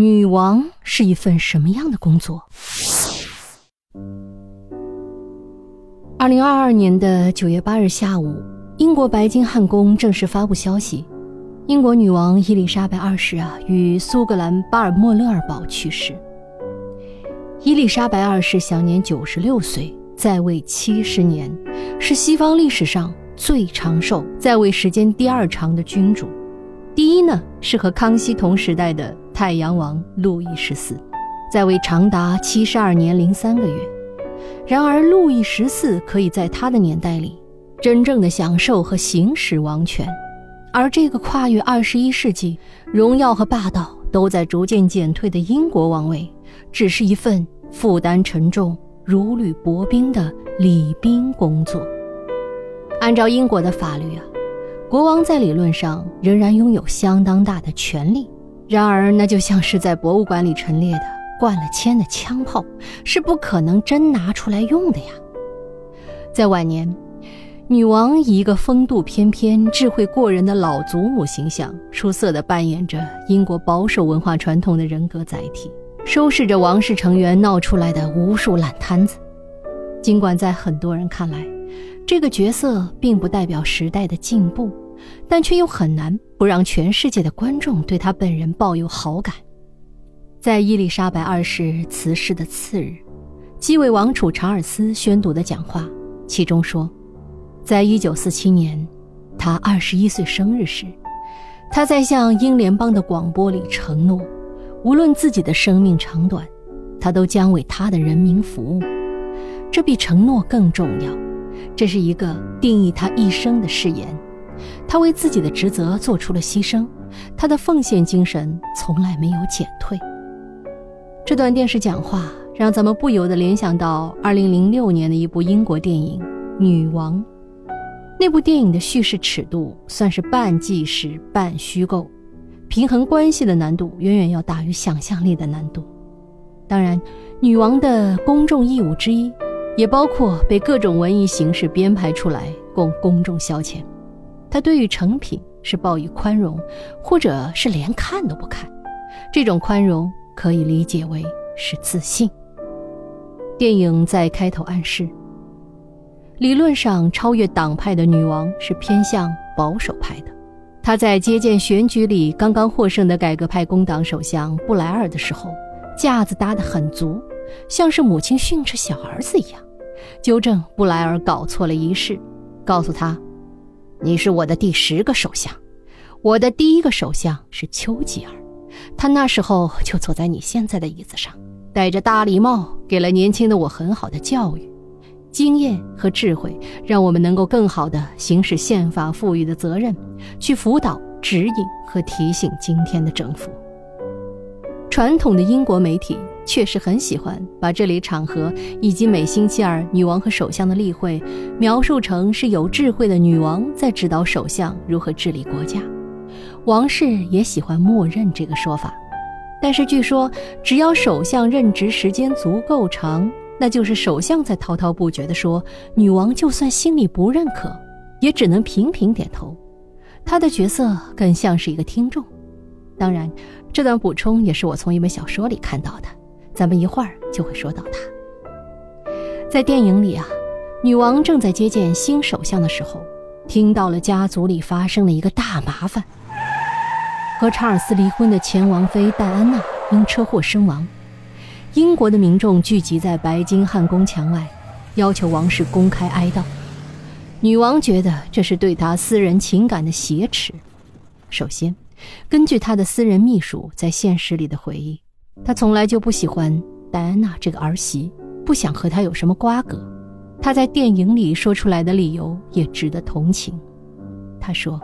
女王是一份什么样的工作？二零二二年的九月八日下午，英国白金汉宫正式发布消息：英国女王伊丽莎白二世啊，于苏格兰巴尔莫勒尔堡去世。伊丽莎白二世享年九十六岁，在位七十年，是西方历史上最长寿、在位时间第二长的君主。第一呢，是和康熙同时代的。太阳王路易十四在位长达七十二年零三个月，然而路易十四可以在他的年代里真正的享受和行使王权，而这个跨越二十一世纪、荣耀和霸道都在逐渐减退的英国王位，只是一份负担沉重、如履薄冰的礼宾工作。按照英国的法律啊，国王在理论上仍然拥有相当大的权力。然而，那就像是在博物馆里陈列的灌了铅的枪炮，是不可能真拿出来用的呀。在晚年，女王以一个风度翩翩、智慧过人的老祖母形象，出色地扮演着英国保守文化传统的人格载体，收拾着王室成员闹出来的无数烂摊子。尽管在很多人看来，这个角色并不代表时代的进步。但却又很难不让全世界的观众对他本人抱有好感。在伊丽莎白二世辞世的次日，继位王储查尔斯宣读的讲话，其中说，在一九四七年，他二十一岁生日时，他在向英联邦的广播里承诺，无论自己的生命长短，他都将为他的人民服务。这比承诺更重要，这是一个定义他一生的誓言。他为自己的职责做出了牺牲，他的奉献精神从来没有减退。这段电视讲话让咱们不由得联想到2006年的一部英国电影《女王》。那部电影的叙事尺度算是半纪实半虚构，平衡关系的难度远远要大于想象力的难度。当然，女王的公众义务之一，也包括被各种文艺形式编排出来供公众消遣。他对于成品是报以宽容，或者是连看都不看。这种宽容可以理解为是自信。电影在开头暗示，理论上超越党派的女王是偏向保守派的。她在接见选举里刚刚获胜的改革派工党首相布莱尔的时候，架子搭得很足，像是母亲训斥小儿子一样，纠正布莱尔搞错了仪式，告诉他。你是我的第十个首相，我的第一个首相是丘吉尔，他那时候就坐在你现在的椅子上，戴着大礼帽，给了年轻的我很好的教育、经验和智慧，让我们能够更好的行使宪法赋予的责任，去辅导、指引和提醒今天的政府。传统的英国媒体。确实很喜欢把这类场合以及每星期二女王和首相的例会描述成是有智慧的女王在指导首相如何治理国家，王室也喜欢默认这个说法。但是据说，只要首相任职时间足够长，那就是首相在滔滔不绝地说，女王就算心里不认可，也只能频频点头。她的角色更像是一个听众。当然，这段补充也是我从一本小说里看到的。咱们一会儿就会说到他。在电影里啊，女王正在接见新首相的时候，听到了家族里发生了一个大麻烦。和查尔斯离婚的前王妃戴安娜因车祸身亡，英国的民众聚集在白金汉宫墙外，要求王室公开哀悼。女王觉得这是对她私人情感的挟持。首先，根据她的私人秘书在现实里的回忆。他从来就不喜欢戴安娜这个儿媳，不想和她有什么瓜葛。他在电影里说出来的理由也值得同情。他说：“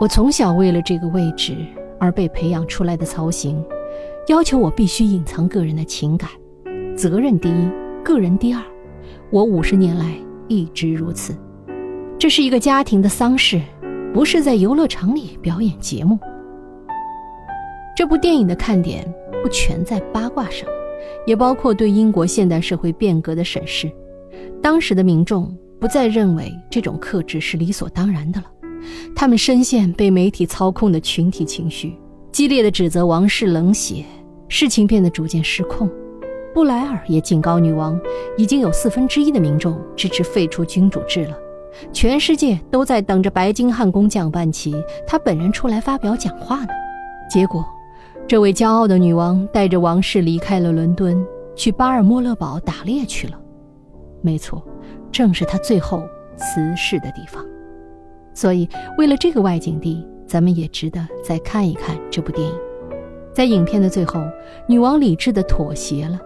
我从小为了这个位置而被培养出来的操行，要求我必须隐藏个人的情感，责任第一，个人第二。我五十年来一直如此。这是一个家庭的丧事，不是在游乐场里表演节目。”这部电影的看点。不全在八卦上，也包括对英国现代社会变革的审视。当时的民众不再认为这种克制是理所当然的了，他们深陷被媒体操控的群体情绪，激烈的指责王室冷血，事情变得逐渐失控。布莱尔也警告女王，已经有四分之一的民众支持废除君主制了，全世界都在等着白金汉宫降半旗，他本人出来发表讲话呢。结果，这位骄傲的女王带着王室离开了伦敦，去巴尔莫勒堡打猎去了。没错，正是她最后辞世的地方。所以，为了这个外景地，咱们也值得再看一看这部电影。在影片的最后，女王理智地妥协了。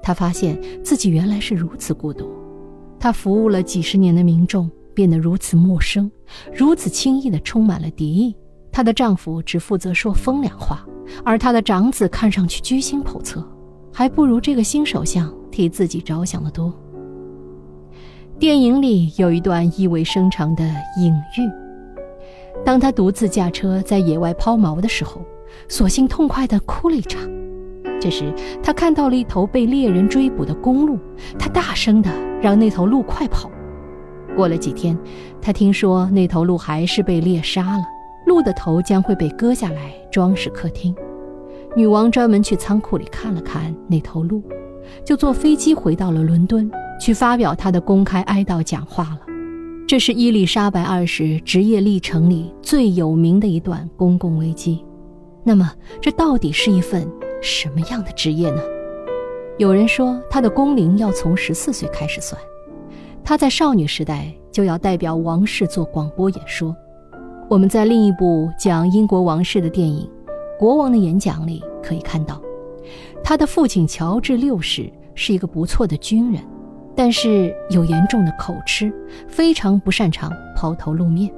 她发现自己原来是如此孤独，她服务了几十年的民众变得如此陌生，如此轻易地充满了敌意。她的丈夫只负责说风凉话，而她的长子看上去居心叵测，还不如这个新首相替自己着想的多。电影里有一段意味深长的隐喻：当她独自驾车在野外抛锚的时候，索性痛快地哭了一场。这时，她看到了一头被猎人追捕的公鹿，她大声地让那头鹿快跑。过了几天，她听说那头鹿还是被猎杀了，鹿的头将会被割下来装饰客厅。女王专门去仓库里看了看那头鹿，就坐飞机回到了伦敦，去发表她的公开哀悼讲话了。这是伊丽莎白二世职业历程里最有名的一段公共危机。那么，这到底是一份？什么样的职业呢？有人说，她的工龄要从十四岁开始算。她在少女时代就要代表王室做广播演说。我们在另一部讲英国王室的电影《国王的演讲》里可以看到，他的父亲乔治六世是一个不错的军人，但是有严重的口吃，非常不擅长抛头露面。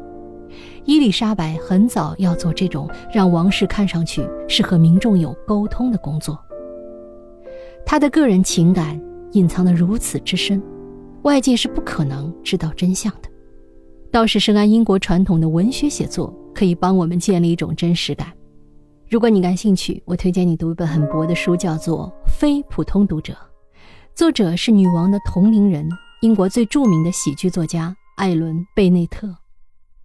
伊丽莎白很早要做这种让王室看上去是和民众有沟通的工作。他的个人情感隐藏得如此之深，外界是不可能知道真相的。倒是深谙英国传统的文学写作，可以帮我们建立一种真实感。如果你感兴趣，我推荐你读一本很薄的书，叫做《非普通读者》，作者是女王的同龄人，英国最著名的喜剧作家艾伦·贝内特。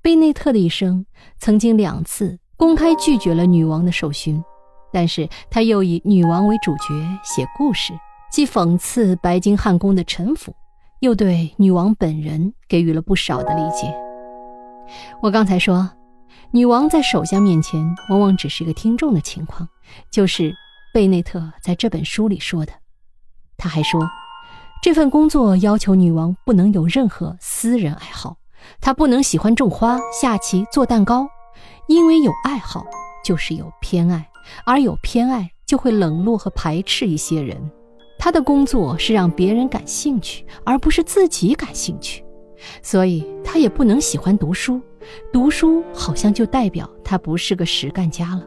贝内特的一生曾经两次公开拒绝了女王的授勋，但是他又以女王为主角写故事，既讽刺白金汉宫的臣服，又对女王本人给予了不少的理解。我刚才说，女王在首相面前往往只是一个听众的情况，就是贝内特在这本书里说的。他还说，这份工作要求女王不能有任何私人爱好。她不能喜欢种花、下棋、做蛋糕，因为有爱好就是有偏爱，而有偏爱就会冷落和排斥一些人。他的工作是让别人感兴趣，而不是自己感兴趣，所以他也不能喜欢读书。读书好像就代表他不是个实干家了。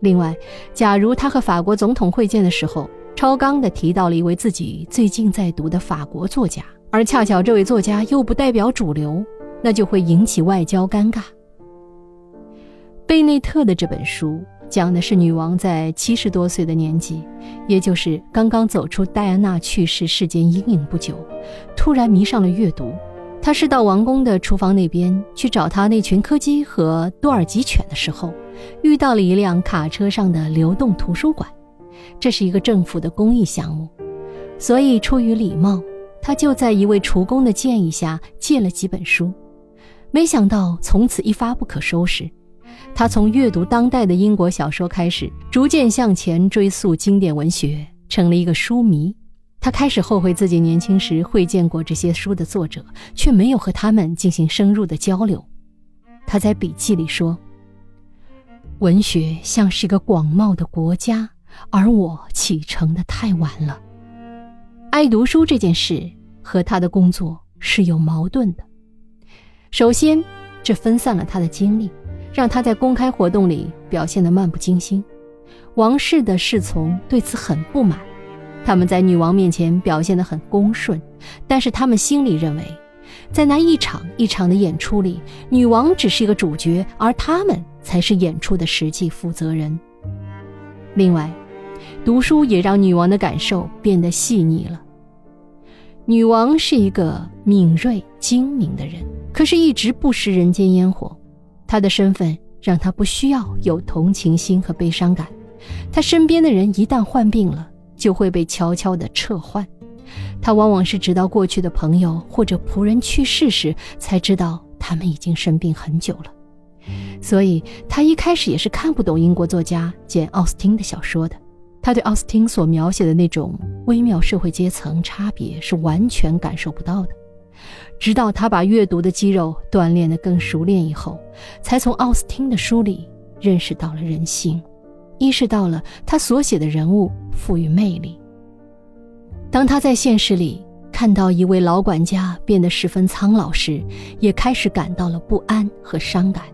另外，假如他和法国总统会见的时候，超纲的提到了一位自己最近在读的法国作家。而恰巧这位作家又不代表主流，那就会引起外交尴尬。贝内特的这本书讲的是女王在七十多岁的年纪，也就是刚刚走出戴安娜去世事件阴影不久，突然迷上了阅读。她是到王宫的厨房那边去找她那群柯基和多尔吉犬的时候，遇到了一辆卡车上的流动图书馆，这是一个政府的公益项目，所以出于礼貌。她就在一位厨工的建议下借了几本书，没想到从此一发不可收拾。他从阅读当代的英国小说开始，逐渐向前追溯经典文学，成了一个书迷。他开始后悔自己年轻时会见过这些书的作者，却没有和他们进行深入的交流。他在笔记里说：“文学像是一个广袤的国家，而我启程的太晚了。爱读书这件事。”和他的工作是有矛盾的。首先，这分散了他的精力，让他在公开活动里表现得漫不经心。王室的侍从对此很不满，他们在女王面前表现得很恭顺，但是他们心里认为，在那一场一场的演出里，女王只是一个主角，而他们才是演出的实际负责人。另外，读书也让女王的感受变得细腻了。女王是一个敏锐精明的人，可是一直不食人间烟火。他的身份让他不需要有同情心和悲伤感，他身边的人一旦患病了，就会被悄悄地撤换。他往往是直到过去的朋友或者仆人去世时，才知道他们已经生病很久了。所以，他一开始也是看不懂英国作家简·奥斯汀的小说的。他对奥斯汀所描写的那种微妙社会阶层差别是完全感受不到的。直到他把阅读的肌肉锻炼得更熟练以后，才从奥斯汀的书里认识到了人性，意识到了他所写的人物赋予魅力。当他在现实里看到一位老管家变得十分苍老时，也开始感到了不安和伤感。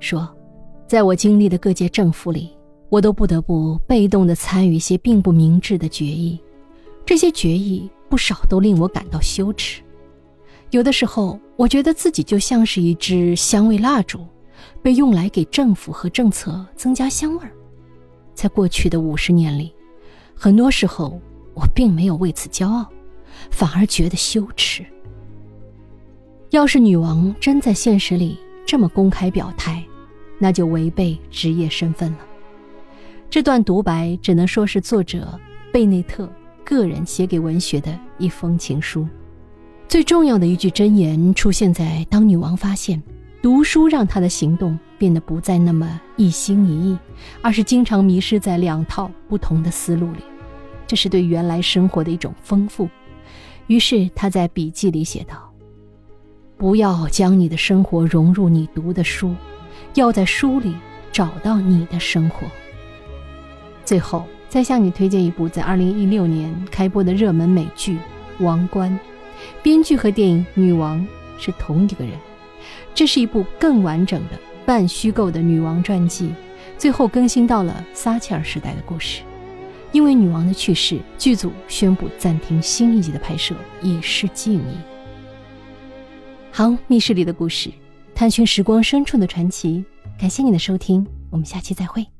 说，在我经历的各界政府里，我都不得不被动地参与一些并不明智的决议，这些决议不少都令我感到羞耻。有的时候，我觉得自己就像是一支香味蜡烛，被用来给政府和政策增加香味儿。在过去的五十年里，很多时候我并没有为此骄傲，反而觉得羞耻。要是女王真在现实里这么公开表态，那就违背职业身份了。这段独白只能说是作者贝内特个人写给文学的一封情书。最重要的一句箴言出现在当女王发现，读书让她的行动变得不再那么一心一意，而是经常迷失在两套不同的思路里。这是对原来生活的一种丰富。于是她在笔记里写道：“不要将你的生活融入你读的书，要在书里找到你的生活。”最后，再向你推荐一部在2016年开播的热门美剧《王冠》。编剧和电影《女王》是同一个人，这是一部更完整的半虚构的女王传记，最后更新到了撒切尔时代的故事。因为女王的去世，剧组宣布暂停新一集的拍摄，以示敬意。好，密室里的故事，探寻时光深处的传奇。感谢你的收听，我们下期再会。